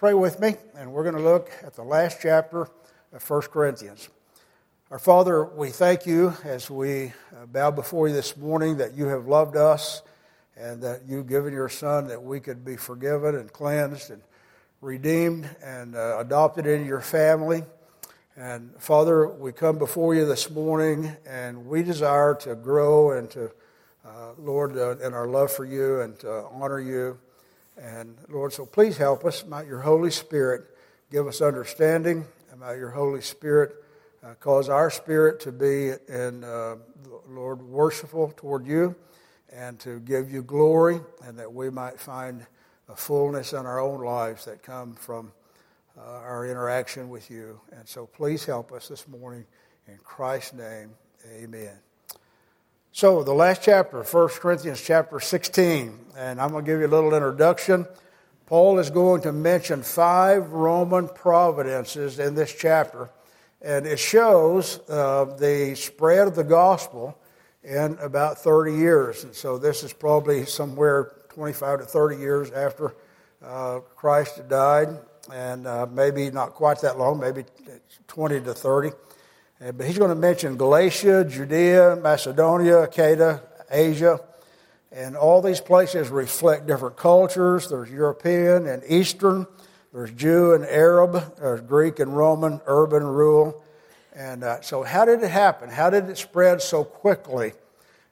pray with me, and we're going to look at the last chapter of 1 Corinthians. Our Father, we thank you as we uh, bow before you this morning that you have loved us and that you've given your Son that we could be forgiven and cleansed and redeemed and uh, adopted into your family. And Father, we come before you this morning and we desire to grow and to, uh, Lord, uh, in our love for you and to honor you. And Lord, so please help us. Might your Holy Spirit give us understanding, and might your Holy Spirit uh, cause our spirit to be, in, uh, Lord, worshipful toward you and to give you glory, and that we might find a fullness in our own lives that come from uh, our interaction with you. And so please help us this morning. In Christ's name, amen. So, the last chapter, 1 Corinthians chapter 16, and I'm going to give you a little introduction. Paul is going to mention five Roman providences in this chapter, and it shows uh, the spread of the gospel in about 30 years. And so, this is probably somewhere 25 to 30 years after uh, Christ died, and uh, maybe not quite that long, maybe 20 to 30. But he's going to mention Galatia, Judea, Macedonia, Achaia, Asia, and all these places reflect different cultures. There's European and Eastern, there's Jew and Arab, there's Greek and Roman, urban, rural. And uh, so, how did it happen? How did it spread so quickly?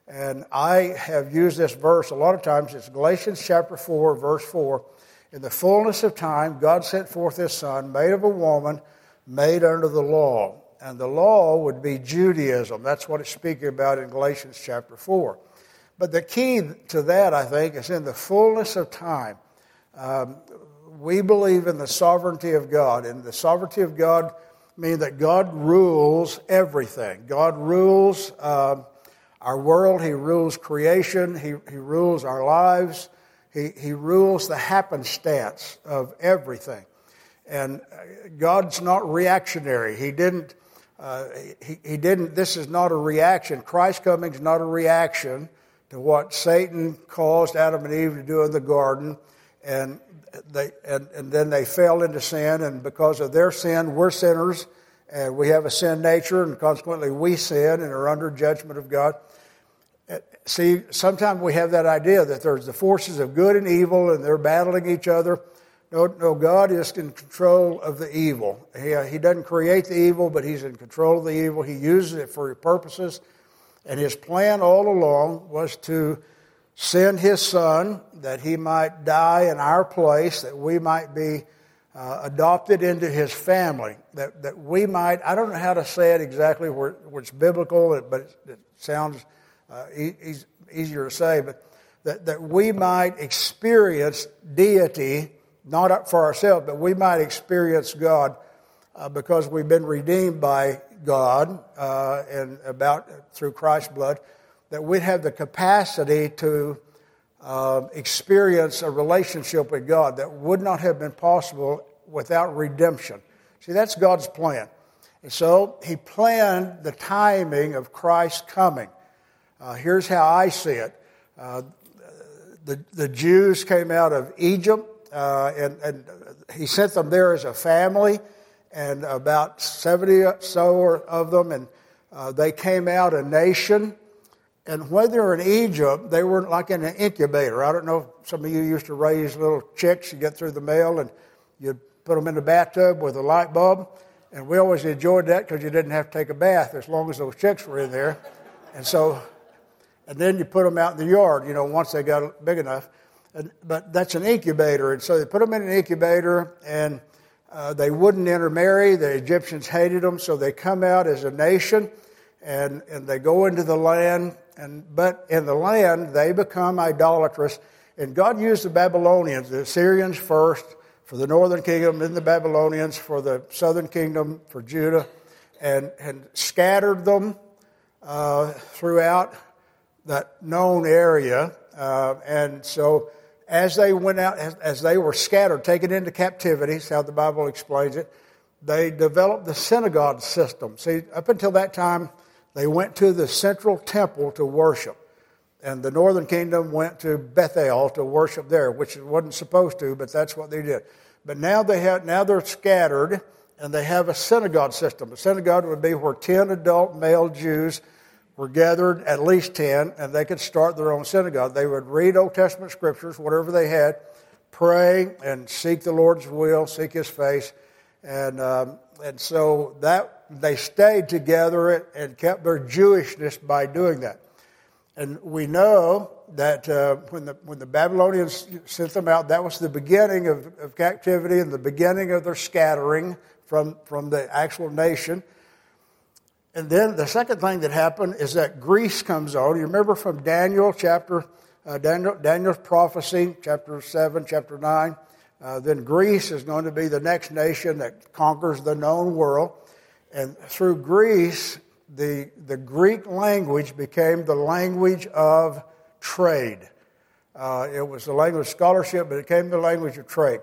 And I have used this verse a lot of times. It's Galatians chapter 4, verse 4. In the fullness of time, God sent forth his Son, made of a woman, made under the law and the law would be Judaism. That's what it's speaking about in Galatians chapter 4. But the key to that, I think, is in the fullness of time. Um, we believe in the sovereignty of God, and the sovereignty of God means that God rules everything. God rules um, our world, He rules creation, He, he rules our lives, he, he rules the happenstance of everything. And uh, God's not reactionary. He didn't uh, he, he didn't, this is not a reaction. Christ's coming is not a reaction to what Satan caused Adam and Eve to do in the garden. And, they, and, and then they fell into sin, and because of their sin, we're sinners, and we have a sin nature, and consequently we sin and are under judgment of God. Uh, see, sometimes we have that idea that there's the forces of good and evil, and they're battling each other. No, no, God is in control of the evil. He, uh, he doesn't create the evil, but He's in control of the evil. He uses it for purposes. And His plan all along was to send His Son that He might die in our place, that we might be uh, adopted into His family, that, that we might, I don't know how to say it exactly where, where it's biblical, but it, it sounds uh, e- easier to say, but that, that we might experience deity not for ourselves, but we might experience God uh, because we've been redeemed by God uh, and about through Christ's blood, that we'd have the capacity to uh, experience a relationship with God that would not have been possible without redemption. See, that's God's plan. And so He planned the timing of Christ's coming. Uh, here's how I see it. Uh, the, the Jews came out of Egypt uh, and, and, he sent them there as a family, and about 70 or so of them, and uh, they came out a nation. And when they were in Egypt, they were like in an incubator. I don't know if some of you used to raise little chicks. You get through the mail, and you'd put them in the bathtub with a light bulb. And we always enjoyed that because you didn't have to take a bath as long as those chicks were in there. And so, and then you put them out in the yard, you know, once they got big enough but that's an incubator. And so they put them in an incubator and uh, they wouldn't intermarry. The Egyptians hated them, so they come out as a nation and, and they go into the land. And, but in the land, they become idolatrous. And God used the Babylonians, the Assyrians first, for the northern kingdom, then the Babylonians for the southern kingdom, for Judah, and, and scattered them uh, throughout that known area. Uh, and so as they went out, as, as they were scattered, taken into captivity, is how the Bible explains it, they developed the synagogue system. See, up until that time, they went to the central temple to worship. And the northern kingdom went to Bethel to worship there, which it wasn't supposed to, but that's what they did. But now they have now they're scattered and they have a synagogue system. A synagogue would be where 10 adult male Jews were gathered, at least 10, and they could start their own synagogue. They would read Old Testament scriptures, whatever they had, pray and seek the Lord's will, seek His face. And, um, and so that they stayed together and kept their Jewishness by doing that. And we know that uh, when, the, when the Babylonians sent them out, that was the beginning of, of captivity and the beginning of their scattering from, from the actual nation. And then the second thing that happened is that Greece comes on. You remember from Daniel chapter, uh, Daniel, Daniel's prophecy, chapter 7, chapter 9. Uh, then Greece is going to be the next nation that conquers the known world. And through Greece, the, the Greek language became the language of trade. Uh, it was the language of scholarship, but it became the language of trade.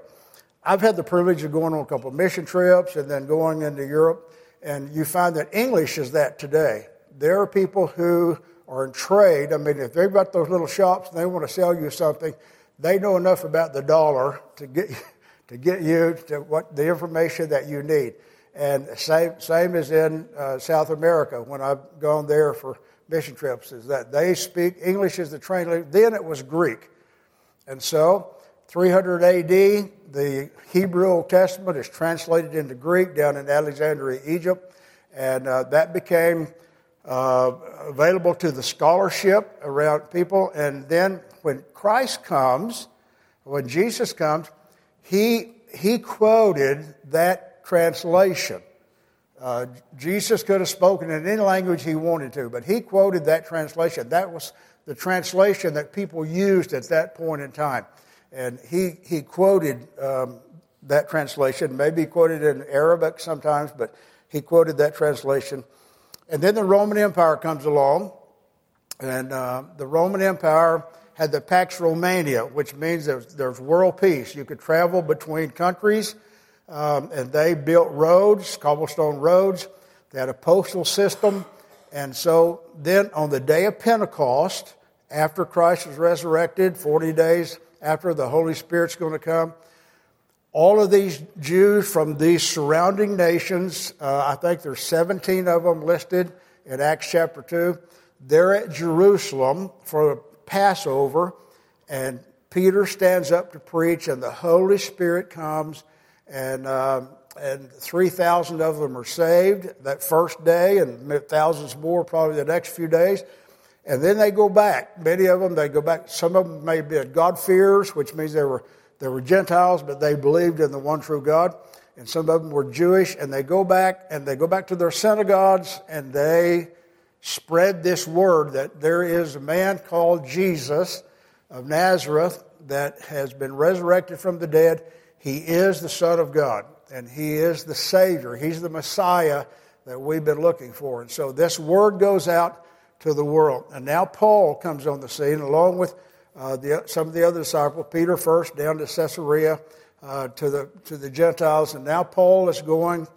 I've had the privilege of going on a couple of mission trips and then going into Europe, and you find that English is that today. There are people who are in trade. I mean, if they've got those little shops and they want to sell you something, they know enough about the dollar to get, to get you to what the information that you need. And same, same as in uh, South America when I've gone there for mission trips, is that they speak English as the trained. Then it was Greek. And so, 300 AD, the Hebrew Old Testament is translated into Greek down in Alexandria, Egypt. And uh, that became uh, available to the scholarship around people. And then when Christ comes, when Jesus comes, he, he quoted that translation. Uh, Jesus could have spoken in any language he wanted to, but he quoted that translation. That was the translation that people used at that point in time. And he, he quoted um, that translation. Maybe quoted in Aramaic sometimes, but he quoted that translation. And then the Roman Empire comes along, and uh, the Roman Empire had the Pax Romana, which means there's, there's world peace. You could travel between countries um, and they built roads, cobblestone roads. They had a postal system. And so then on the day of Pentecost, after Christ was resurrected, 40 days after the Holy Spirit's going to come, all of these Jews from these surrounding nations, uh, I think there's 17 of them listed in Acts chapter 2, they're at Jerusalem for Passover, and Peter stands up to preach, and the Holy Spirit comes and uh, and 3,000 of them are saved that first day, and thousands more probably the next few days. And then they go back. Many of them, they go back. Some of them may be God-fearers, which means they were, they were Gentiles, but they believed in the one true God. And some of them were Jewish, and they go back, and they go back to their synagogues, and they spread this word that there is a man called Jesus of Nazareth that has been resurrected from the dead he is the Son of God, and He is the Savior. He's the Messiah that we've been looking for. And so this word goes out to the world. And now Paul comes on the scene along with uh, the, some of the other disciples, Peter first down to Caesarea uh, to, the, to the Gentiles. And now Paul is going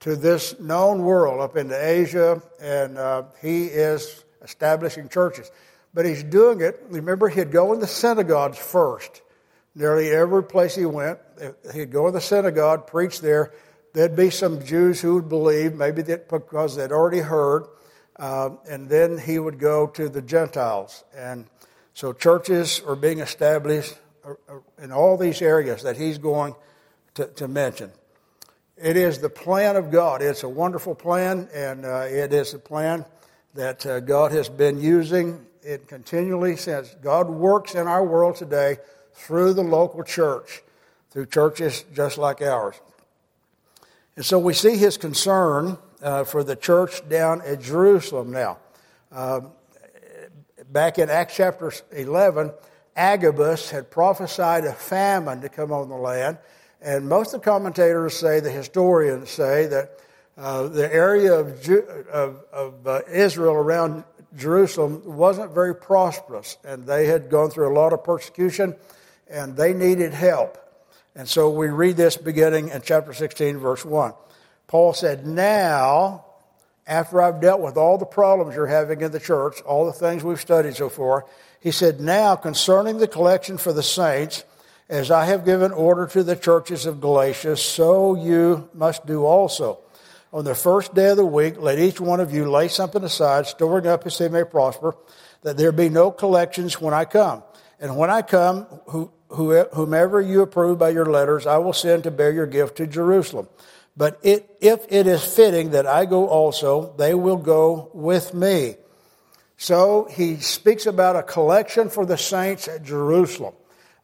to this known world up into Asia, and uh, he is establishing churches. But he's doing it, remember, he'd go in the synagogues first. Nearly every place he went, he'd go to the synagogue, preach there. There'd be some Jews who would believe, maybe that because they'd already heard, uh, and then he would go to the Gentiles. And so churches are being established uh, uh, in all these areas that he's going to, to mention. It is the plan of God. It's a wonderful plan, and uh, it is a plan that uh, God has been using it continually since. God works in our world today through the local church, through churches just like ours. And so we see his concern uh, for the church down at Jerusalem now. Uh, back in Acts chapter 11, Agabus had prophesied a famine to come on the land. And most of the commentators say, the historians say, that uh, the area of, Ju- of, of uh, Israel around Jerusalem wasn't very prosperous, and they had gone through a lot of persecution and they needed help. And so we read this beginning in chapter 16, verse 1. Paul said, Now, after I've dealt with all the problems you're having in the church, all the things we've studied so far, he said, Now, concerning the collection for the saints, As I have given order to the churches of Galatia, so you must do also. On the first day of the week, let each one of you lay something aside, storing up as he may prosper, that there be no collections when I come. And when I come, whomever you approve by your letters, I will send to bear your gift to Jerusalem. But it, if it is fitting that I go also, they will go with me. So he speaks about a collection for the saints at Jerusalem.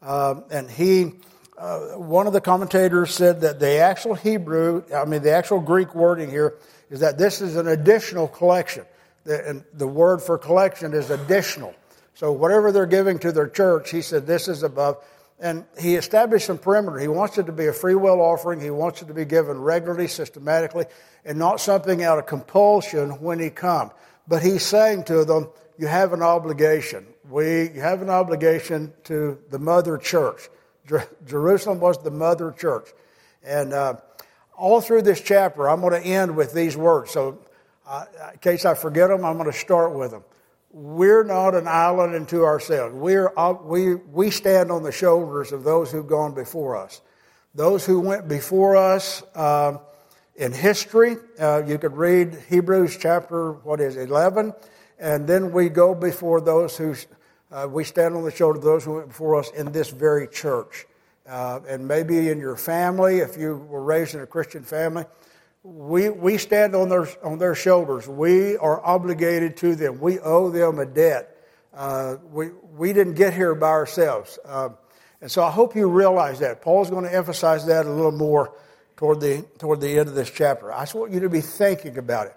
Um, and he, uh, one of the commentators said that the actual Hebrew, I mean, the actual Greek wording here is that this is an additional collection. The, and the word for collection is additional. So whatever they're giving to their church, he said this is above. And he established some perimeter. He wants it to be a free will offering. He wants it to be given regularly, systematically, and not something out of compulsion when he comes. But he's saying to them, you have an obligation. We have an obligation to the mother church. Jer- Jerusalem was the mother church. And uh, all through this chapter, I'm going to end with these words. So, uh, in case I forget them, I'm going to start with them. We're not an island unto ourselves. We're, we, we stand on the shoulders of those who've gone before us. Those who went before us uh, in history, uh, you could read Hebrews chapter, what is 11, and then we go before those who, uh, we stand on the shoulder of those who went before us in this very church. Uh, and maybe in your family, if you were raised in a Christian family, we, we stand on their, on their shoulders. We are obligated to them. We owe them a debt. Uh, we, we didn't get here by ourselves. Uh, and so I hope you realize that. Paul's going to emphasize that a little more toward the, toward the end of this chapter. I just want you to be thinking about it.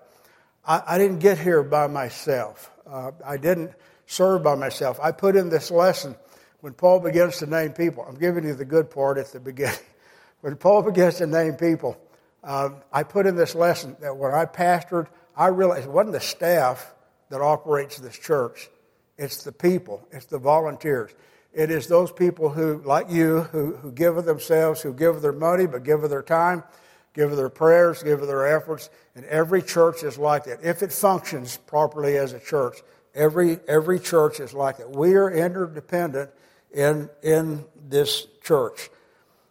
I, I didn't get here by myself. Uh, I didn't serve by myself. I put in this lesson when Paul begins to name people. I'm giving you the good part at the beginning. When Paul begins to name people, uh, I put in this lesson that when I pastored, I realized it wasn't the staff that operates this church, it's the people, it's the volunteers. It is those people who, like you, who, who give of themselves, who give of their money, but give of their time, give of their prayers, give of their efforts. And every church is like that. If it functions properly as a church, every, every church is like that. We are interdependent in, in this church.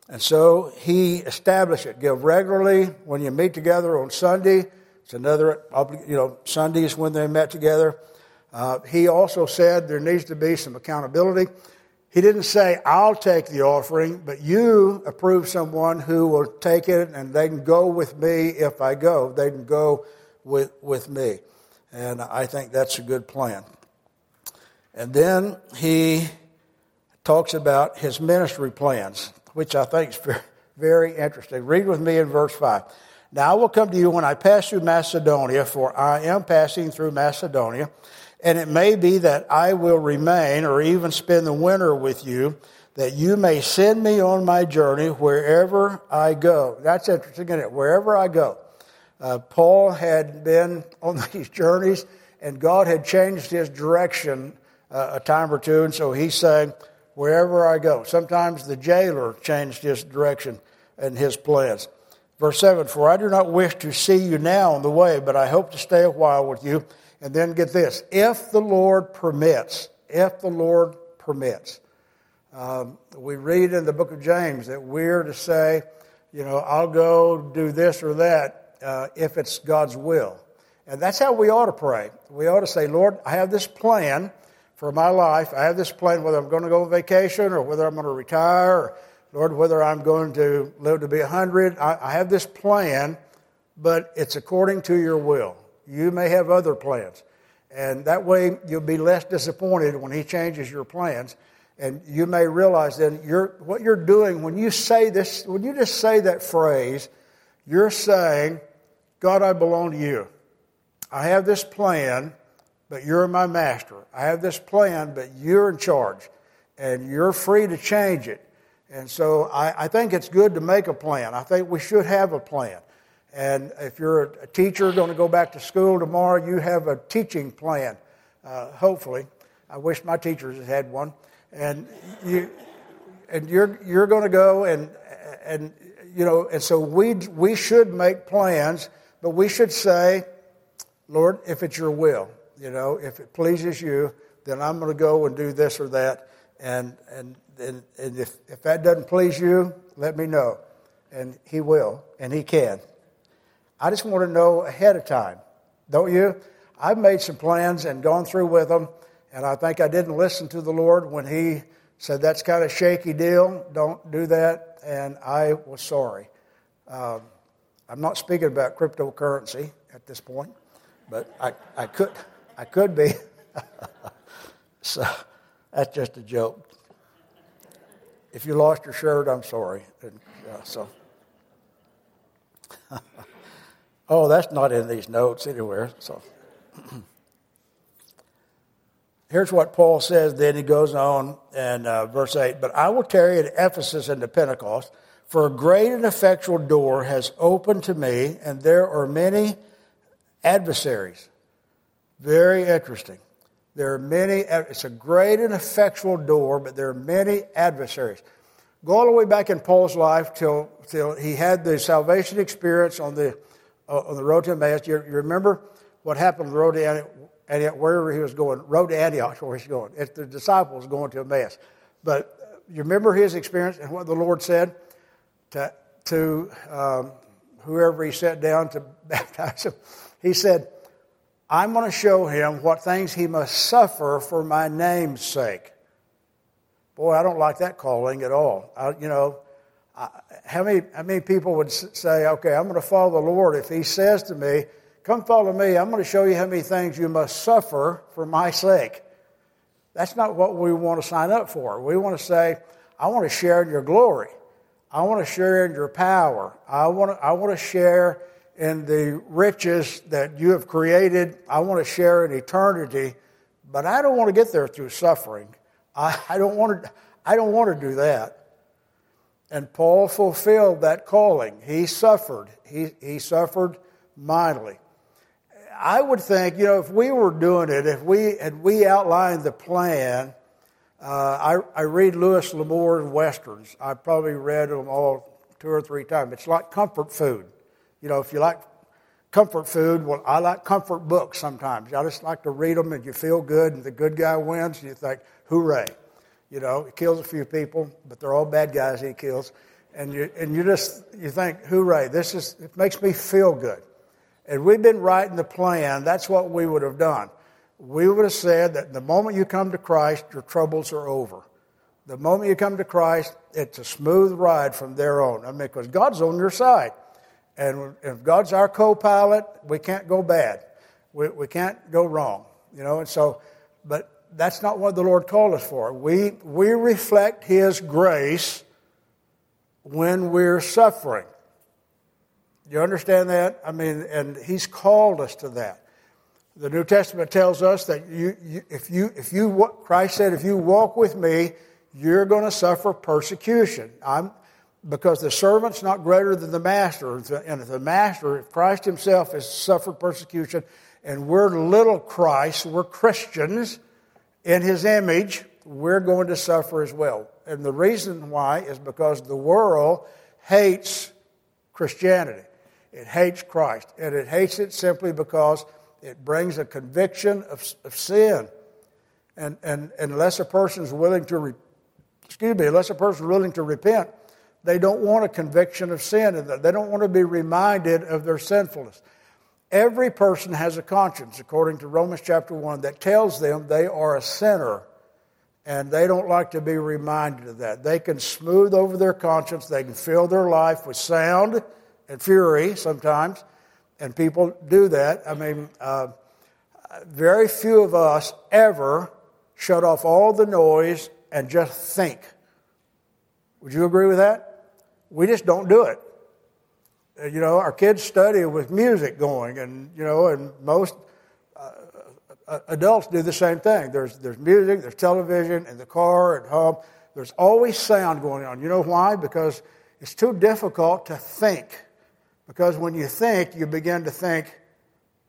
And so he established it. Give regularly when you meet together on Sunday. It's another, you know, Sundays when they met together. Uh, he also said there needs to be some accountability. He didn't say, I'll take the offering, but you approve someone who will take it and they can go with me if I go. They can go with, with me. And I think that's a good plan. And then he talks about his ministry plans which I think is very interesting. Read with me in verse 5. Now I will come to you when I pass through Macedonia, for I am passing through Macedonia, and it may be that I will remain or even spend the winter with you, that you may send me on my journey wherever I go. That's interesting, isn't it? Wherever I go. Uh, Paul had been on these journeys, and God had changed his direction uh, a time or two, and so he's saying, wherever I go. Sometimes the jailer changed his direction and his plans. Verse 7 For I do not wish to see you now on the way, but I hope to stay a while with you. And then get this if the Lord permits, if the Lord permits. Um, we read in the book of James that we're to say, you know, I'll go do this or that uh, if it's God's will. And that's how we ought to pray. We ought to say, Lord, I have this plan for my life. I have this plan whether I'm going to go on vacation or whether I'm going to retire, or, Lord, whether I'm going to live to be 100. I, I have this plan, but it's according to your will. You may have other plans. And that way you'll be less disappointed when He changes your plans. And you may realize then you're, what you're doing when you say this, when you just say that phrase, you're saying, God, I belong to you. I have this plan but you're my master. I have this plan, but you're in charge, and you're free to change it. And so I, I, think it's good to make a plan. I think we should have a plan. And if you're a teacher going to go back to school tomorrow, you have a teaching plan, uh, hopefully. I wish my teachers had had one. And you, and you're you're going to go and and you know and so we we should make plans, but we should say, Lord, if it's your will, you know, if it pleases you, then I'm going to go and do this or that. And, and, and, and if, if that doesn't please you, let me know. And He will, and He can. I just want to know ahead of time, don't you? I've made some plans and gone through with them, and I think I didn't listen to the Lord when He said, That's kind of shaky deal, don't do that, and I was sorry. Um, I'm not speaking about cryptocurrency at this point, but I, I could I could be. so that's just a joke. If you lost your shirt, I'm sorry. And, uh, so. oh, that's not in these notes anywhere. So. Here's what Paul says. Then he goes on in uh, verse eight. But I will tarry at Ephesus and to Pentecost, for a great and effectual door has opened to me, and there are many adversaries. Very interesting. There are many, it's a great and effectual door, but there are many adversaries. Go all the way back in Paul's life till, till he had the salvation experience on the, uh, on the road to Emmaus. You, you, remember what happened on the road to Antioch, wherever he was going, road to Antioch, where he's going. It's the disciples going to Emmaus. But uh, you remember his experience and what the Lord said to, to um, whoever he sat down to baptize him? He said, I'm going to show him what things he must suffer for my name's sake. Boy, I don't like that calling at all. I, you know, I, how many, how many people would say, okay, I'm going to follow the Lord if he says to me, come follow me, I'm going to show you how many things you must suffer for my sake. That's not what we want to sign up for. We want to say, I want to share in your glory. I want to share in your power. I want to, I want to share in the riches that you have created. I want to share in eternity, but I don't want to get there through suffering. I, I, don't want to, I don't want to do that. And Paul fulfilled that calling. He suffered. He, he suffered mightily. I would think, you know, if we were doing it, if we had we outlined the plan, uh, I, I read Louis L'Amour's westerns. I probably read them all two or three times. It's like comfort food. You know, if you like comfort food, well, I like comfort books sometimes. I just like to read them and you feel good and the good guy wins and you think, hooray. You know, he kills a few people, but they're all bad guys he kills. And you, and you just, you think, hooray, this is, it makes me feel good. And we've been writing the plan, that's what we would have done. We would have said that the moment you come to Christ, your troubles are over. The moment you come to Christ, it's a smooth ride from there on. I mean, because God's on your side. And if God's our co pilot, we can't go bad. We, we can't go wrong. You know, and so, but that's not what the Lord called us for. We, we reflect His grace when we're suffering. You understand that? I mean, and He's called us to that. The New Testament tells us that you, you, if you, if you, Christ said, if you walk with me, you're going to suffer persecution. I'm, because the servant's not greater than the master. And if the master, if Christ himself has suffered persecution, and we're little Christ, we're Christians in his image, we're going to suffer as well. And the reason why is because the world hates Christianity. It hates Christ. And it hates it simply because it brings a conviction of, of sin. And, and, and unless a person is willing to, re, excuse me, unless a person is willing to repent, they don't want a conviction of sin and they don't want to be reminded of their sinfulness. Every person has a conscience, according to Romans chapter 1, that tells them they are a sinner. And they don't like to be reminded of that. They can smooth over their conscience, they can fill their life with sound and fury sometimes, and people do that. I mean, uh, very few of us ever shut off all the noise and just think. Would you agree with that? We just don't do it. Uh, you know, our kids study with music going, and you know, and most uh, uh, adults do the same thing. There's there's music, there's television in the car, at home. There's always sound going on. You know why? Because it's too difficult to think. Because when you think, you begin to think,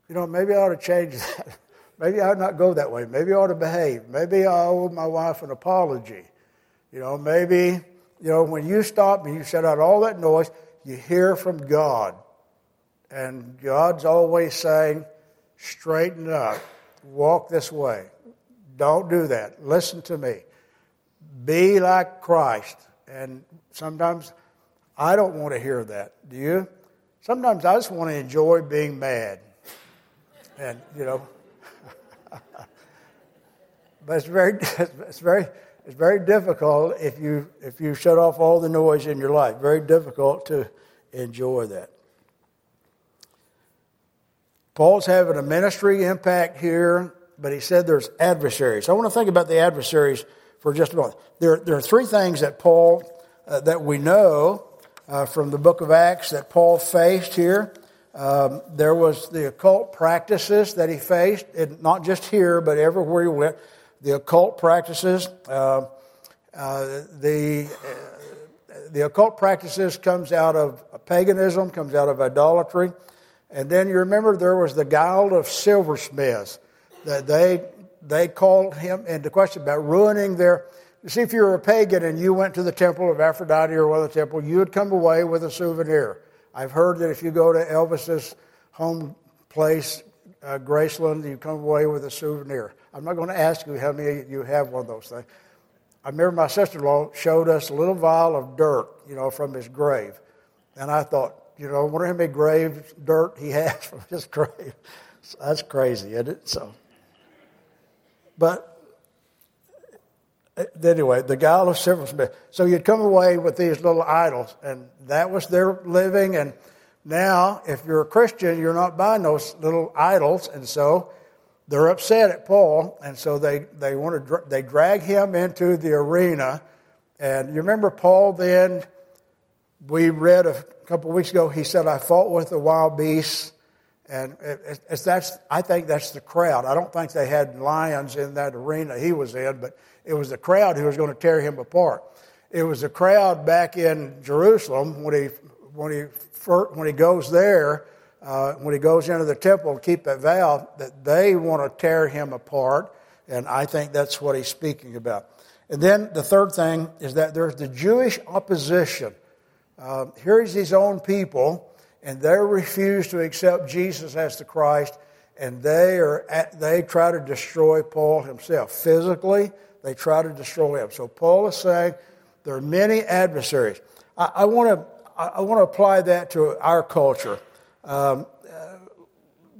you know, maybe I ought to change that. maybe I ought not go that way. Maybe I ought to behave. Maybe I owe my wife an apology. You know, maybe you know, when you stop and you shut out all that noise, you hear from God. And God's always saying, straighten up, walk this way. Don't do that. Listen to me. be like Christ. And sometimes I don't want to hear that. Do you? Sometimes I just want to enjoy being mad. And, you know, but it's very, it's very, it's very difficult if you, if you shut off all the noise in your life. Very difficult to enjoy that. Paul's having a ministry impact here, but he said there's adversaries. I want to think about the adversaries for just a moment. There, there are three things that Paul, uh, that we know uh, from the book of Acts that Paul faced here. Um, there was the occult practices that he faced, and not just here, but everywhere he went. The occult practices, uh, uh the the occult practices comes out of paganism, comes out of idolatry, and then you remember there was the guild of silversmiths that they they called him into question about ruining their. You see, if you were a pagan and you went to the temple of Aphrodite or other temple, you would come away with a souvenir. I've heard that if you go to Elvis's home place, uh, Graceland, you come away with a souvenir. I'm not going to ask you how many you have one of those things. I remember my sister-in-law showed us a little vial of dirt, you know, from his grave, and I thought, you know, I wonder how many grave dirt he has from his grave. So that's crazy, isn't it? So. But uh, anyway, the guile of silversmith. So you'd come away with these little idols, and that was their living. And now, if you're a Christian, you're not buying those little idols, and so they're upset at Paul, and so they they want to they drag him into the arena. And you remember Paul then? We read a couple of weeks ago. He said, "I fought with the wild beasts." And it's, that's, I think that's the crowd. I don't think they had lions in that arena he was in, but it was the crowd who was going to tear him apart. It was the crowd back in Jerusalem when he, when he, when he goes there, uh, when he goes into the temple to keep that vow, that they want to tear him apart. And I think that's what he's speaking about. And then the third thing is that there's the Jewish opposition. Uh, here's his own people and they refuse to accept Jesus as the Christ, and they are at, they try to destroy Paul himself physically. They try to destroy him. So Paul is saying there are many adversaries. I, I want to I want to apply that to our culture. Um, uh,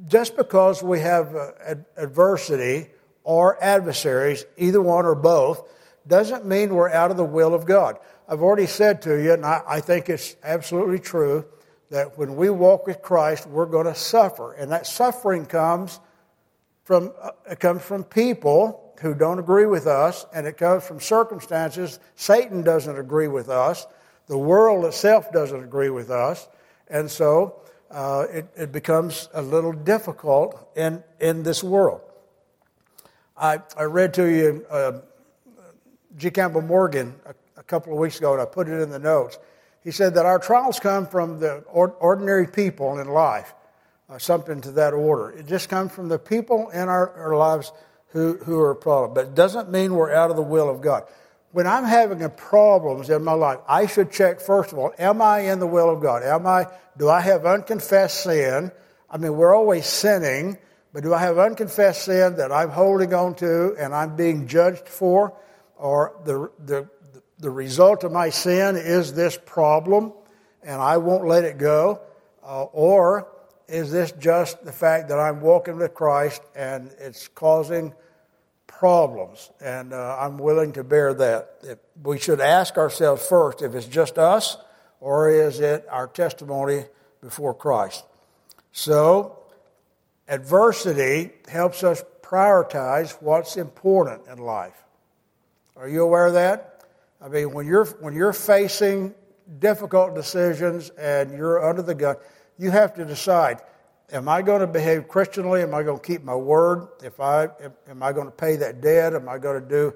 just because we have uh, ad- adversity or adversaries, either one or both, doesn't mean we're out of the will of God. I've already said to you, and I, I think it's absolutely true that when we walk with Christ, we're going to suffer. And that suffering comes from, uh, comes from people who don't agree with us, and it comes from circumstances. Satan doesn't agree with us. The world itself doesn't agree with us. And so uh, it, it, becomes a little difficult in, in this world. I, I read to you uh, G. Campbell Morgan a, a couple of weeks ago, and I put it in the notes. He said that our trials come from the ordinary people in life, uh, something to that order. It just comes from the people in our, our lives who, who are a problem. But it doesn't mean we're out of the will of God. When I'm having problems in my life, I should check, first of all, am I in the will of God? Am I, do I have unconfessed sin? I mean, we're always sinning, but do I have unconfessed sin that I'm holding on to and I'm being judged for? Or the, the, the result of my sin is this problem and I won't let it go? Uh, or is this just the fact that I'm walking with Christ and it's causing problems and uh, I'm willing to bear that? If we should ask ourselves first if it's just us or is it our testimony before Christ? So, adversity helps us prioritize what's important in life. Are you aware of that? I mean, when you're, when you're facing difficult decisions and you're under the gun, you have to decide am I going to behave Christianly? Am I going to keep my word? If I, am I going to pay that debt? Am I going to do?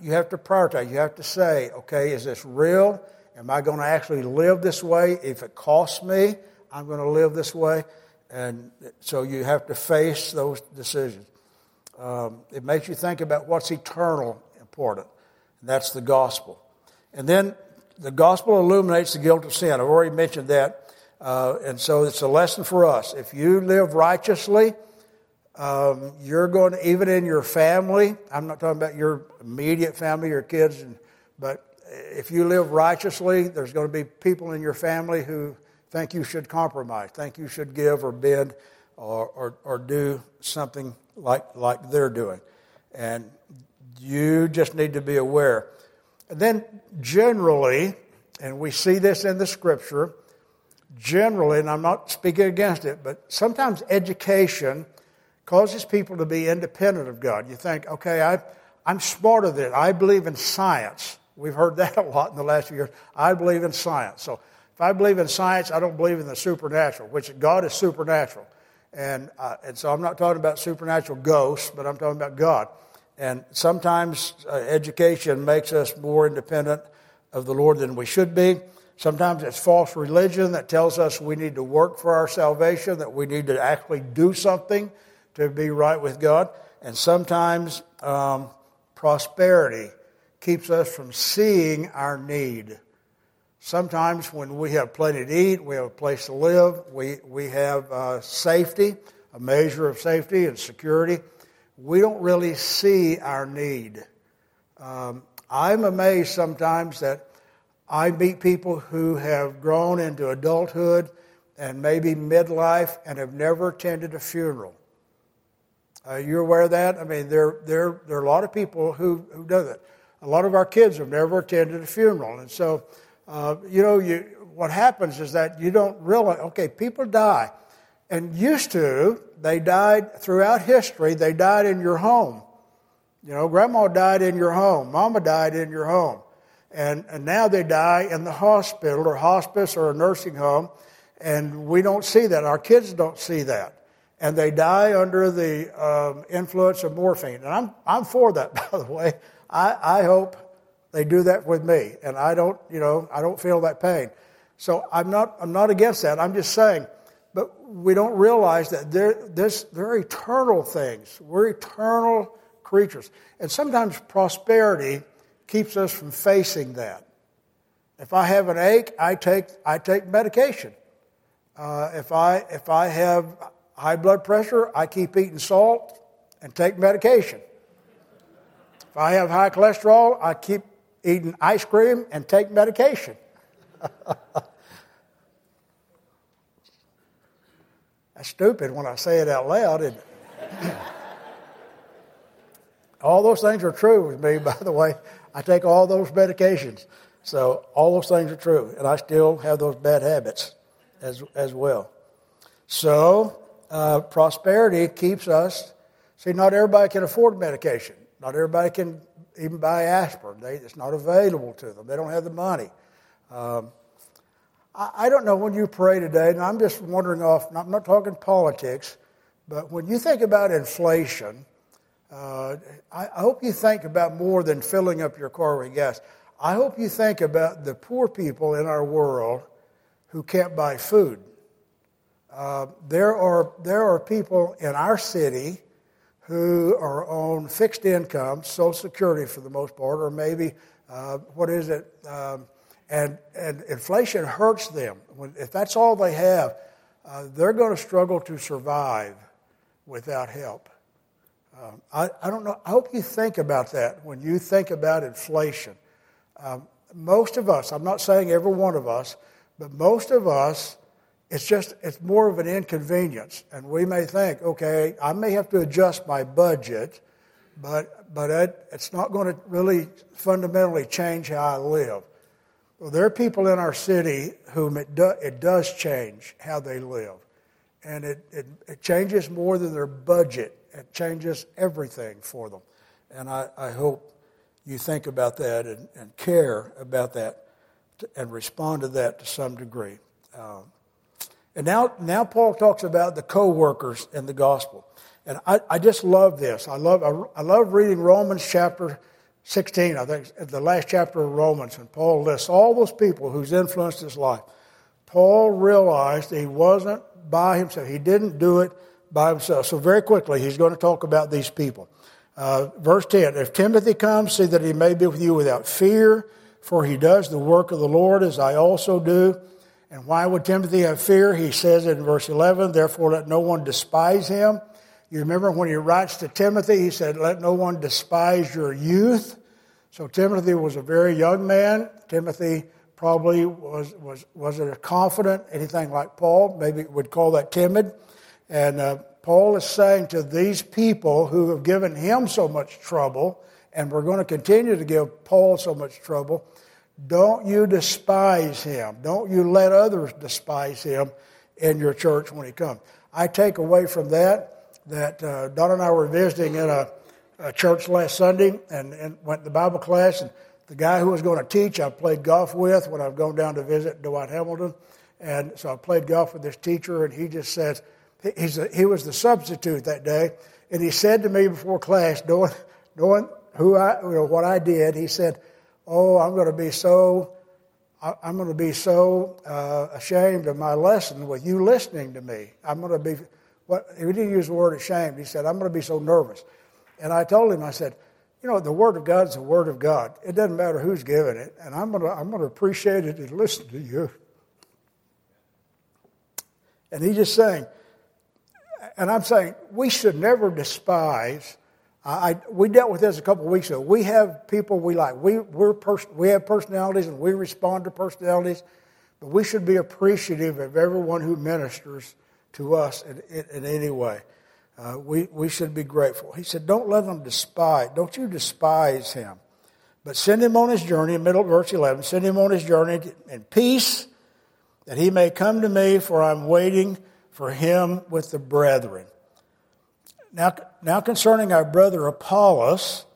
You have to prioritize. You have to say, okay, is this real? Am I going to actually live this way? If it costs me, I'm going to live this way. And so you have to face those decisions. Um, it makes you think about what's eternal important. And that's the gospel. And then the gospel illuminates the guilt of sin. I've already mentioned that. Uh, and so it's a lesson for us. If you live righteously, Um, you're going to, even in your family, I'm not talking about your immediate family, your kids, and, but if you live righteously, there's going to be people in your family who think you should compromise, think you should give or bend or, or, or do something like, like they're doing. And you just need to be aware. And then, generally, and we see this in the scripture, generally, and I'm not speaking against it, but sometimes education causes people to be independent of God. You think, okay, I, I'm smarter than. I believe in science. We've heard that a lot in the last few years. I believe in science. So if I believe in science, I don't believe in the supernatural, which God is supernatural. And, uh, and so I'm not talking about supernatural ghosts, but I'm talking about God. And sometimes uh, education makes us more independent of the Lord than we should be. Sometimes it's false religion that tells us we need to work for our salvation, that we need to actually do something to be right with God. And sometimes um, prosperity keeps us from seeing our need. Sometimes when we have plenty to eat, we have a place to live, we, we have uh, safety, a measure of safety and security, we don't really see our need. Um, I'm amazed sometimes that I meet people who have grown into adulthood and maybe midlife and have never attended a funeral. Uh, you're aware of that? I mean, there, there, there are a lot of people who, who do that. A lot of our kids have never attended a funeral. And so, uh, you know, you, what happens is that you don't realize, okay, people die. And used to, they died throughout history, they died in your home. You know, grandma died in your home, mama died in your home. And, and now they die in the hospital or hospice or a nursing home. And we don't see that. Our kids don't see that and they die under the um, influence of morphine. And I'm, I'm for that, by the way. I, I hope they do that with me, and I don't, you know, I don't feel that pain. So I'm not, I'm not against that. I'm just saying, but we don't realize that they're, this, they're eternal things. We're eternal creatures. And sometimes prosperity keeps us from facing that. If I have an ache, I take, I take medication. Uh, if, I, if I have high blood pressure, I keep eating salt and take medication. If I have high cholesterol, I keep eating ice cream and take medication. That's stupid when I say it out loud, isn't it? all those things are true with me, by the way. I take all those medications. So all those things are true. And I still have those bad habits as, as well. So uh, prosperity keeps us. See, not everybody can afford medication. Not everybody can even buy aspirin. They, it's not available to them. They don't have the money. Um, I, I, don't know when you pray today, and I'm just wondering off, I'm not talking politics, but when you think about inflation, uh, I, I hope you think about more than filling up your car with gas. I hope you think about the poor people in our world who can't buy food. Uh, there, are, there are people in our city who are on fixed income, Social Security for the most part, or maybe, uh, what is it? Um, and, and inflation hurts them. When, if that's all they have, uh, they're going to struggle to survive without help. Um, I, I don't know. I hope you think about that when you think about inflation. Um, most of us, I'm not saying every one of us, but most of us it's just, it's more of an inconvenience. And we may think, okay, I may have to adjust my budget, but, but it, it's not going to really fundamentally change how I live. Well, there are people in our city whom it, do, it does change how they live. And it, it, it changes more than their budget, it changes everything for them. And I, I hope you think about that and, and care about that and respond to that to some degree. Um, and now, now Paul talks about the co-workers in the gospel. And I, I just love this. I love, I, I love reading Romans chapter 16, I think, the last chapter of Romans, and Paul lists all those people who's influenced his life. Paul realized he wasn't by himself. He didn't do it by himself. So very quickly, he's going to talk about these people. Uh, verse 10, if Timothy comes, see that he may be with you without fear, for he does the work of the Lord as I also do. And why would Timothy have fear? He says in verse 11, therefore let no one despise him. You remember when he writes to Timothy, he said, Let no one despise your youth. So Timothy was a very young man. Timothy probably was, was, wasn't confident, anything like Paul. Maybe would call that timid. And uh, Paul is saying to these people who have given him so much trouble, and we're going to continue to give Paul so much trouble, don't you despise him. Don't you let others despise him in your church when he comes. I take away from that that uh, Don and I were visiting in a, a church last Sunday and, and went to Bible class, and the guy who was going to teach I played golf with when I've gone down to visit Dwight Hamilton. And so I played golf with this teacher, and he just says, a, he was the substitute that day, and he said to me before class, knowing, knowing who I, you know, what I did, he said, "Oh, I'm going to be so, I'm going to be so uh, ashamed of my lesson with you listening to me. I'm going to be, what he didn't use the word ashamed. He said, I'm going to be so nervous." And I told him, I said, "You know, the Word of God is the Word of God. It doesn't matter who's giving it, and I'm going to, I'm to appreciate it and listen to you." And he's just saying, and I'm saying we should never despise. I, we dealt with this a couple of weeks ago. We have people we like. We, we're pers- we have personalities and we respond to personalities, but we should be appreciative of everyone who ministers to us in, in, in any way. Uh, we, we should be grateful. He said, Don't let them despise, don't you despise him. But send him on his journey, middle verse 11, send him on his journey in peace, that he may come to me, for I'm waiting for him with the brethren. Now, now concerning our brother Apollos,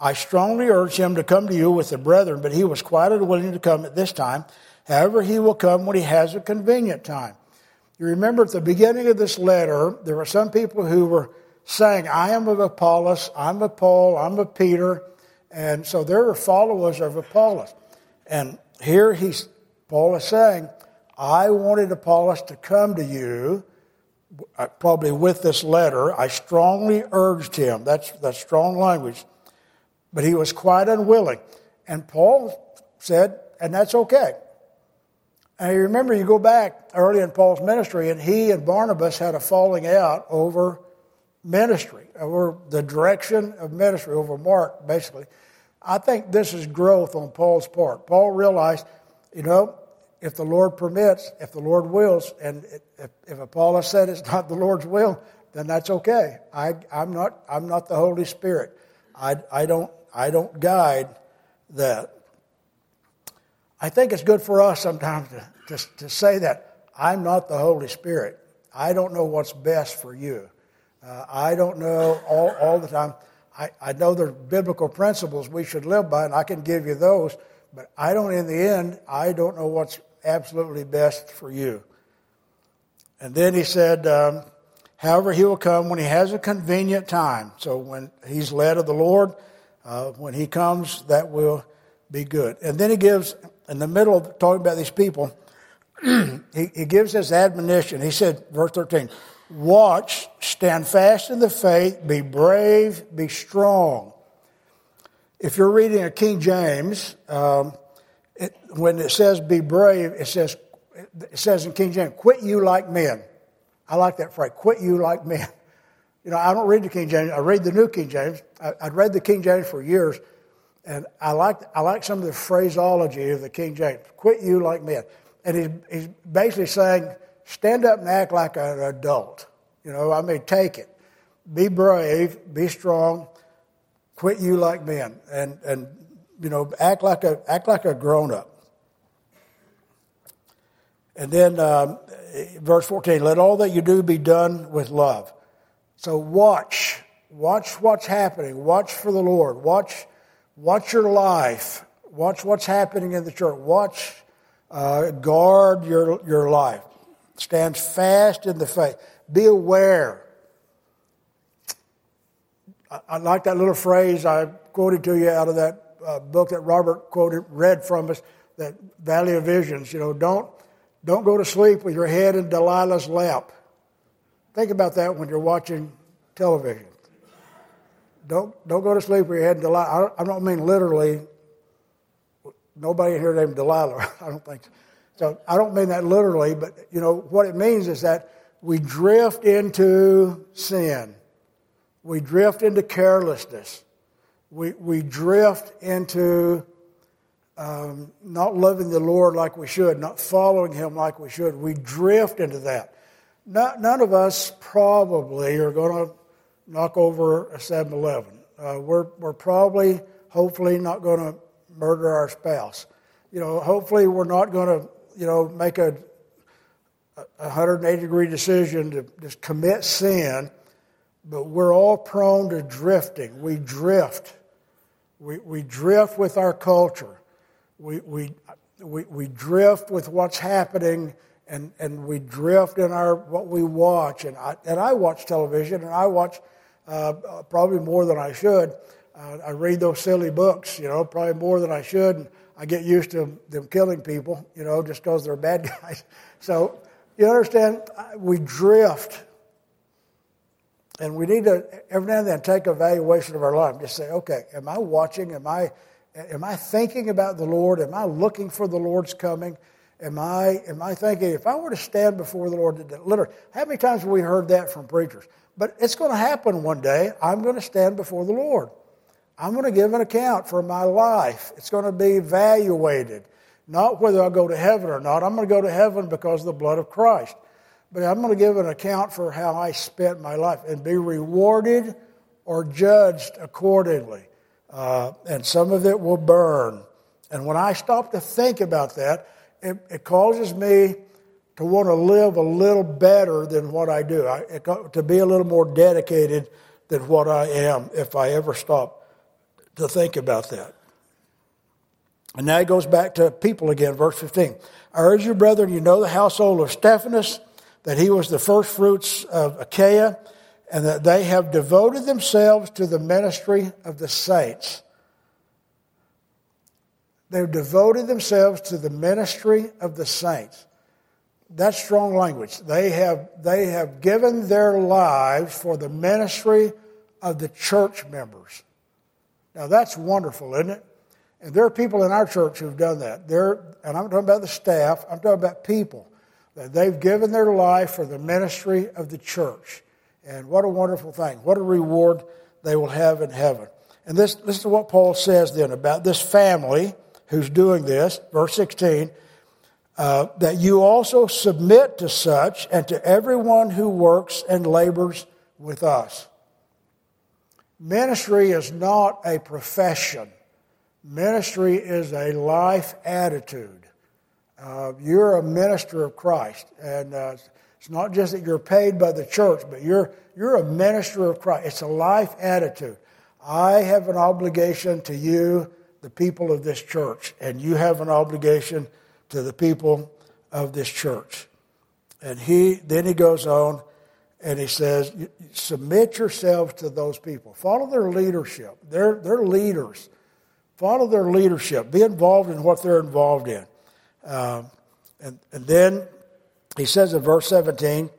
I strongly urge him to come to you with the brethren, but he was quite unwilling to come at this time. However, he will come when he has a convenient time. You remember at the beginning of this letter, there were some people who were saying, I am of Apollos, I'm of Paul, I'm of Peter. And so they were followers of Apollos. And here he's, Paul is saying, I wanted Apollos to come to you, uh, probably with this letter. I strongly urged him. That's, that's strong language. But he was quite unwilling. And Paul said, and that's okay. And you remember, you go back early in Paul's ministry, and he and Barnabas had a falling out over ministry, over the direction of ministry, over Mark, basically. I think this is growth on Paul's part. Paul realized, you know, if the Lord permits, if the Lord wills, and if, if Apollos said it's not the Lord's will, then that's okay. I, I'm, not, I'm not the Holy Spirit. I, I, don't, I don't guide that. I think it's good for us sometimes to, to, to say that I'm not the Holy Spirit. I don't know what's best for you. Uh, I don't know all, all the time. I, I know there's biblical principles we should live by, and I can give you those, but I don't, in the end, I don't know what's absolutely best for you. And then he said, um, however, he will come when he has a convenient time. So when he's led of the Lord, uh, when he comes, that will be good. And then he gives, in the middle of talking about these people, he, he gives this admonition. He said, verse 13, watch, stand fast in the faith, be brave, be strong. If you're reading a King James, um, it, when it says be brave, it says, it says in King James, quit you like men. I like that phrase, quit you like men. You know, I don't read the King James. I read the New King James. I, would read the King James for years, and I like I like some of the phraseology of the King James. Quit you like men, and he's he's basically saying, stand up and act like an adult. You know, I mean, take it, be brave, be strong, quit you like men, and and you know, act like a act like a grown up. And then um, verse 14, let all that you do be done with love. So watch, watch what's happening. Watch for the Lord. Watch, watch your life. Watch what's happening in the church. Watch, uh, guard your your life. Stand fast in the faith. Be aware. I, I like that little phrase I quoted to you out of that uh, book that Robert quoted, read from us, that Valley of Visions. You know, don't don't go to sleep with your head in Delilah's lap. Think about that when you're watching television. Don't don't go to sleep with your head in Delilah. I don't, mean literally. Nobody here named Delilah. I don't think so. I don't mean that literally, but you know what it means is that we drift into sin. we drift into carelessness. We, we drift into um, not loving the Lord like we should, not following Him like we should. We drift into that. Not, none of us probably are going to knock over a 7 Eleven. Uh, we're, we're probably, hopefully, not going to murder our spouse. You know, hopefully, we're not going to, you know, make a, a 180 degree decision to just commit sin, but we're all prone to drifting. We drift. We, we drift with our culture. We, we, we, we drift with what's happening and, and we drift in our what we watch. And I, and I watch television, and I watch uh, probably more than I should. Uh, I read those silly books, you know, probably more than I should. And I get used to them killing people, you know, just because they're bad guys. So you understand, we drift. And we need to every now and then take a evaluation of our life. Just say, okay, am I watching? Am I am I thinking about the Lord? Am I looking for the Lord's coming? Am I, am I thinking, if I were to stand before the Lord, literally, how many times have we heard that from preachers? But it's going to happen one day. I'm going to stand before the Lord. I'm going to give an account for my life. It's going to be evaluated, not whether I go to heaven or not. I'm going to go to heaven because of the blood of Christ. But I'm going to give an account for how I spent my life and be rewarded or judged accordingly. Uh, and some of it will burn. And when I stop to think about that, it, it causes me to want to live a little better than what I do, I, it, to be a little more dedicated than what I am if I ever stop to think about that. And now he goes back to people again, verse 15. I urge you, brethren, you know the household of Stephanas, that he was the first fruits of Achaia, and that they have devoted themselves to the ministry of the saints. They've devoted themselves to the ministry of the saints. That's strong language. They have, they have given their lives for the ministry of the church members. Now that's wonderful, isn't it? And there are people in our church who've done that. They're, and I'm talking about the staff, I'm talking about people. That they've given their life for the ministry of the church. And what a wonderful thing. What a reward they will have in heaven. And this, this is what Paul says then about this family who's doing this, verse 16, uh, that you also submit to such and to everyone who works and labors with us. Ministry is not a profession. Ministry is a life attitude. Uh, you're a minister of Christ, and uh, it's not just that you're paid by the church, but you're you're a minister of Christ. It's a life attitude. I have an obligation to you the people of this church, and you have an obligation to the people of this church. And he then he goes on and he says, submit yourselves to those people. Follow their leadership. They're, they're leaders. Follow their leadership. Be involved in what they're involved in. Um, and, and then he says in verse 17,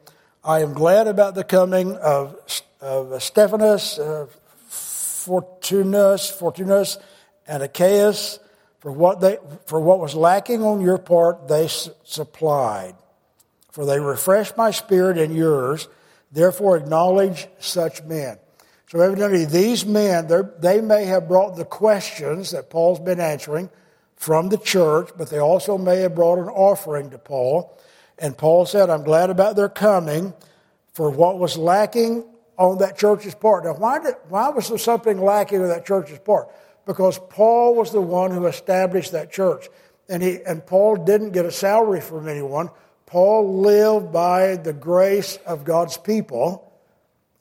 I am glad about the coming of, of Stephanas, uh, Fortunus, Fortunus, and Achaeus, for what, they, for what was lacking on your part, they supplied. For they refreshed my spirit and yours. Therefore, acknowledge such men. So, evidently, these men, they may have brought the questions that Paul's been answering from the church, but they also may have brought an offering to Paul. And Paul said, I'm glad about their coming, for what was lacking on that church's part. Now, why, did, why was there something lacking on that church's part? because Paul was the one who established that church. And, he, and Paul didn't get a salary from anyone. Paul lived by the grace of God's people.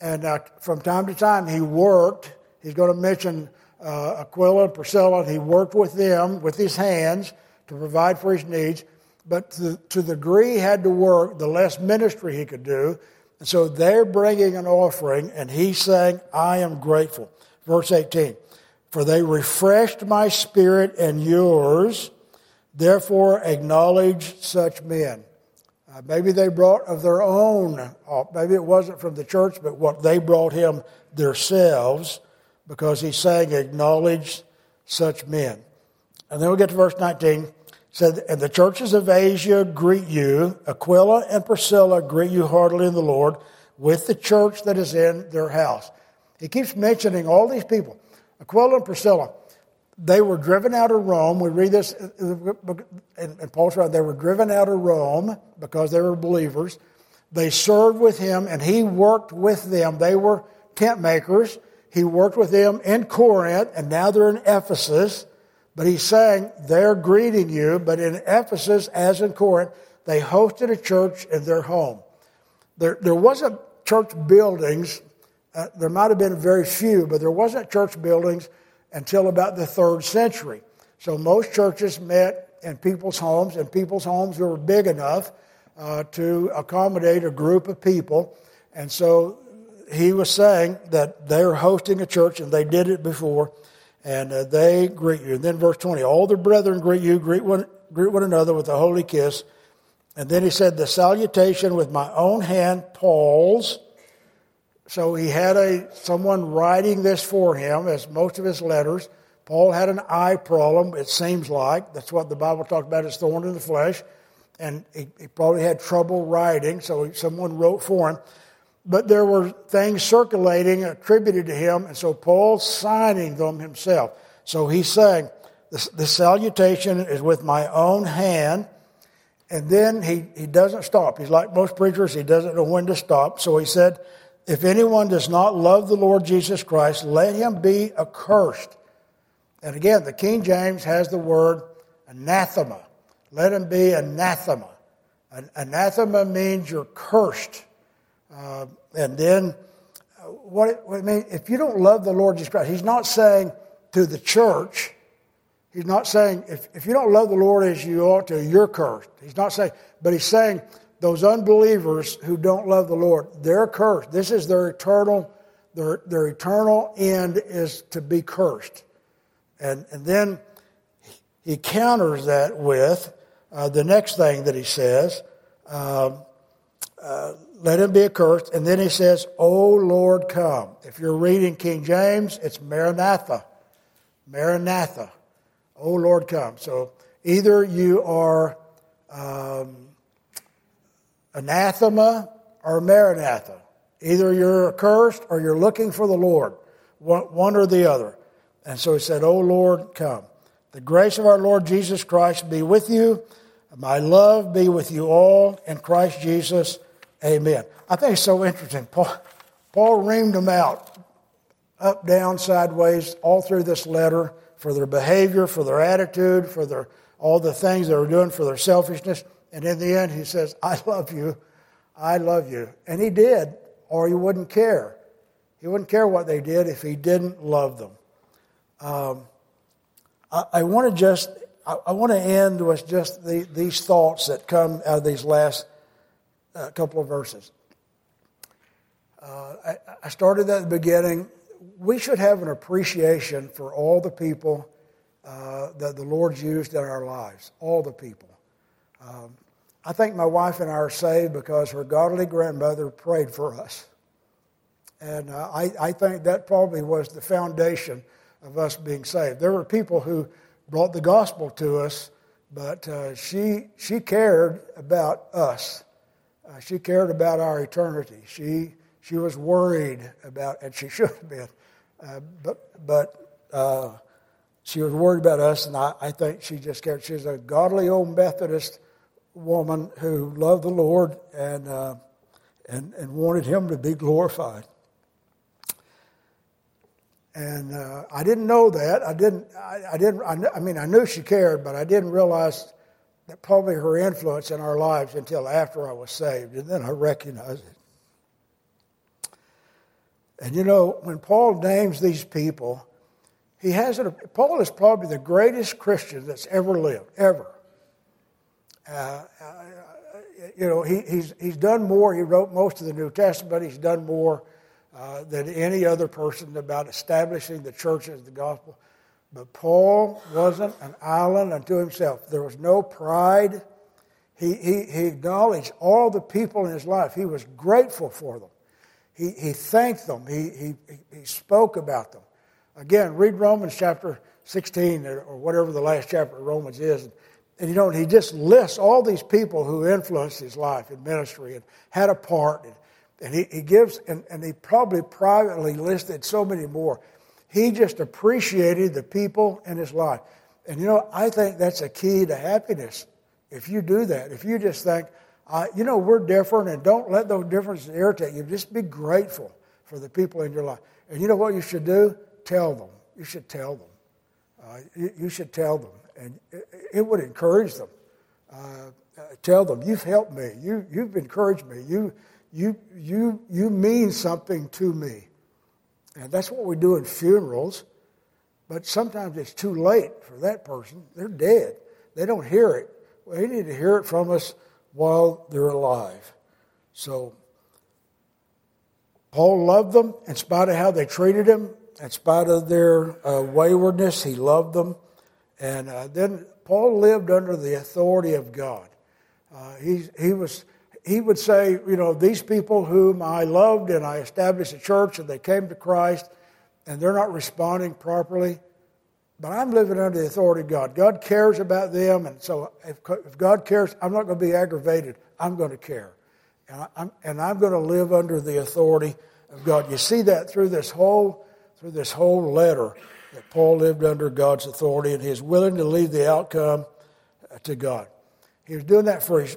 And uh, from time to time, he worked. He's going to mention uh, Aquila and Priscilla. He worked with them with his hands to provide for his needs. But to, to the degree he had to work, the less ministry he could do. And so they're bringing an offering, and he's saying, I am grateful. Verse 18 for they refreshed my spirit and yours. Therefore, acknowledge such men. Uh, maybe they brought of their own, uh, maybe it wasn't from the church, but what they brought him themselves, because he's saying, acknowledge such men. And then we get to verse 19. It said, And the churches of Asia greet you. Aquila and Priscilla greet you heartily in the Lord with the church that is in their house. He keeps mentioning all these people. Aquila and Priscilla, they were driven out of Rome. We read this in Paul's writing. They were driven out of Rome because they were believers. They served with him and he worked with them. They were tent makers. He worked with them in Corinth and now they're in Ephesus. But he's saying they're greeting you, but in Ephesus, as in Corinth, they hosted a church in their home. There, there wasn't church buildings. Uh, there might have been very few, but there wasn't church buildings until about the third century. So most churches met in people's homes, and people's homes were big enough uh, to accommodate a group of people. And so he was saying that they're hosting a church, and they did it before, and uh, they greet you. And then verse 20, all the brethren greet you, greet one, greet one another with a holy kiss. And then he said, the salutation with my own hand, Paul's. So he had a someone writing this for him, as most of his letters. Paul had an eye problem, it seems like. That's what the Bible talked about as thorn in the flesh. And he, he probably had trouble writing, so someone wrote for him. But there were things circulating attributed to him, and so Paul's signing them himself. So he's saying, the, the salutation is with my own hand. And then he, he doesn't stop. He's like most preachers, he doesn't know when to stop. So he said, If anyone does not love the Lord Jesus Christ, let him be accursed. And again, the King James has the word anathema. Let him be anathema. An anathema means you're cursed. Uh, and then, uh, what it, what it if you don't love the Lord Jesus Christ, he's not saying to the church, He's not saying, if, if you don't love the Lord as you ought to, you're cursed. He's not saying, but he's saying those unbelievers who don't love the Lord, they're cursed. This is their eternal, their, their eternal end is to be cursed. And, and then he counters that with uh, the next thing that he says, uh, uh, let him be accursed. And then he says, O Lord, come. If you're reading King James, it's Maranatha. Maranatha. Oh Lord, come. So either you are um, anathema or maranatha. Either you're accursed or you're looking for the Lord, one, or the other. And so he said, Oh Lord, come. The grace of our Lord Jesus Christ be with you. My love be with you all in Christ Jesus. Amen. I think it's so interesting. Paul, Paul reamed them out up, down, sideways, all through this letter for their behavior, for their attitude, for their, all the things they were doing, for their selfishness. And in the end, he says, I love you. I love you. And he did, or he wouldn't care. He wouldn't care what they did if he didn't love them. Um, I, I want to just, I, I, want to end with just the, these thoughts that come out of these last uh, couple of verses. Uh, I, I started at the beginning we should have an appreciation for all the people uh, that the Lord's used in our lives, all the people. Um, I think my wife and I are saved because her godly grandmother prayed for us. And uh, I, I think that probably was the foundation of us being saved. There were people who brought the gospel to us, but uh, she, she cared about us. Uh, she cared about our eternity. She she was worried about, and she should have been, uh, but, but uh, she was worried about us, and I, I think she just cared. She's a godly old Methodist woman who loved the Lord and, uh, and, and wanted Him to be glorified. And uh, I didn't know that. I didn't. I, I didn't. I, I, mean, I knew she cared, but I didn't realize probably her influence in our lives until after I was saved, and then I recognized it. And you know, when Paul names these people, he has it. Paul is probably the greatest Christian that's ever lived, ever. Uh, uh, you know, he, he's, he's done more. He wrote most of the New Testament. He's done more uh, than any other person about establishing the church as the gospel. But Paul wasn't an island unto himself. There was no pride. He, he, he acknowledged all the people in his life. He was grateful for them. He, he thanked them. He, he, he spoke about them. Again, read Romans chapter 16 or whatever the last chapter of Romans is. And you know, he just lists all these people who influenced his life in ministry and had a part. And, And he, he gives, and, and he probably privately listed so many more. He just appreciated the people in his life. And you know, I think that's a key to happiness. If you do that, if you just think, uh, you know, we're different and don't let those differences irritate you, just be grateful for the people in your life. And you know what you should do? Tell them. You should tell them. Uh, you, should tell them. And it, it would encourage them. Uh, uh, tell them, you've helped me. You, you've encouraged me. You, you, you, you mean something to me. And that's what we do in funerals. But sometimes it's too late for that person. They're dead. They don't hear it. They need to hear it from us while they're alive. So, Paul loved them in spite of how they treated him, in spite of their uh, waywardness. He loved them. And uh, then Paul lived under the authority of God. Uh, he, he, was, he would say, you know, these people whom I loved and I established a church and they came to Christ and they're not responding properly, but I'm living under the authority of God. God cares about them, and so if, if God cares, I'm not going to be aggravated. I'm going to care. And I'm, and I'm going to live under the authority of God. You see that through this whole, through this whole letter that Paul lived under God's authority, and he's willing to leave the outcome uh, to God. He was doing that for his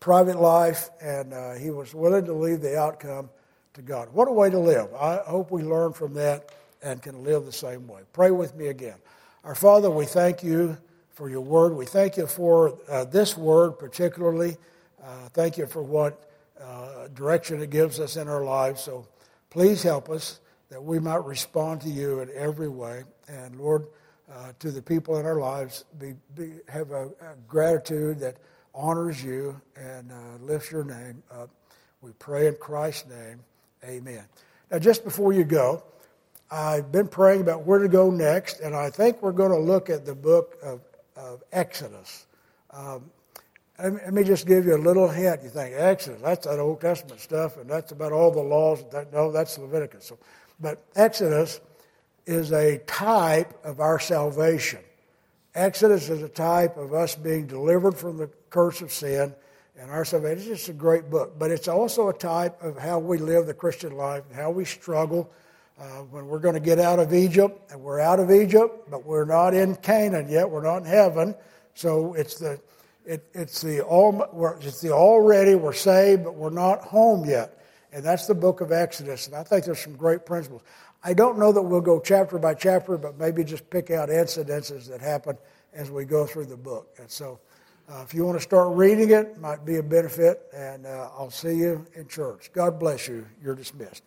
private life, and uh, he was willing to leave the outcome to God. What a way to live. I hope we learn from that and can live the same way. Pray with me again. Our Father, we thank you for your word. We thank you for uh, this word particularly. Uh, thank you for what uh, direction it gives us in our lives. So please help us that we might respond to you in every way. And Lord, uh, to the people in our lives, be, be, have a, a, gratitude that honors you and uh, lifts your name up. We pray in Christ's name. Amen. Now, just before you go, I've been praying about where to go next, and I think we're going to look at the book of, of Exodus. Um, let me just give you a little hint. You think Exodus, that's that Old Testament stuff, and that's about all the laws. That, no, that's Leviticus. So, but Exodus is a type of our salvation. Exodus is a type of us being delivered from the curse of sin and our salvation. It's a great book, but it's also a type of how we live the Christian life how we struggle uh, when we're going to get out of Egypt. And we're out of Egypt, but we're not in Canaan yet. We're not in heaven. So it's the it, it's the all we're it's the already we're saved, but we're not home yet. And that's the book of Exodus. And I think there's some great principles. I don't know that we'll go chapter by chapter, but maybe just pick out incidences that happen as we go through the book. And so uh, if you want to start reading it, it might be a benefit. And uh, I'll see you in church. God bless you. You're dismissed.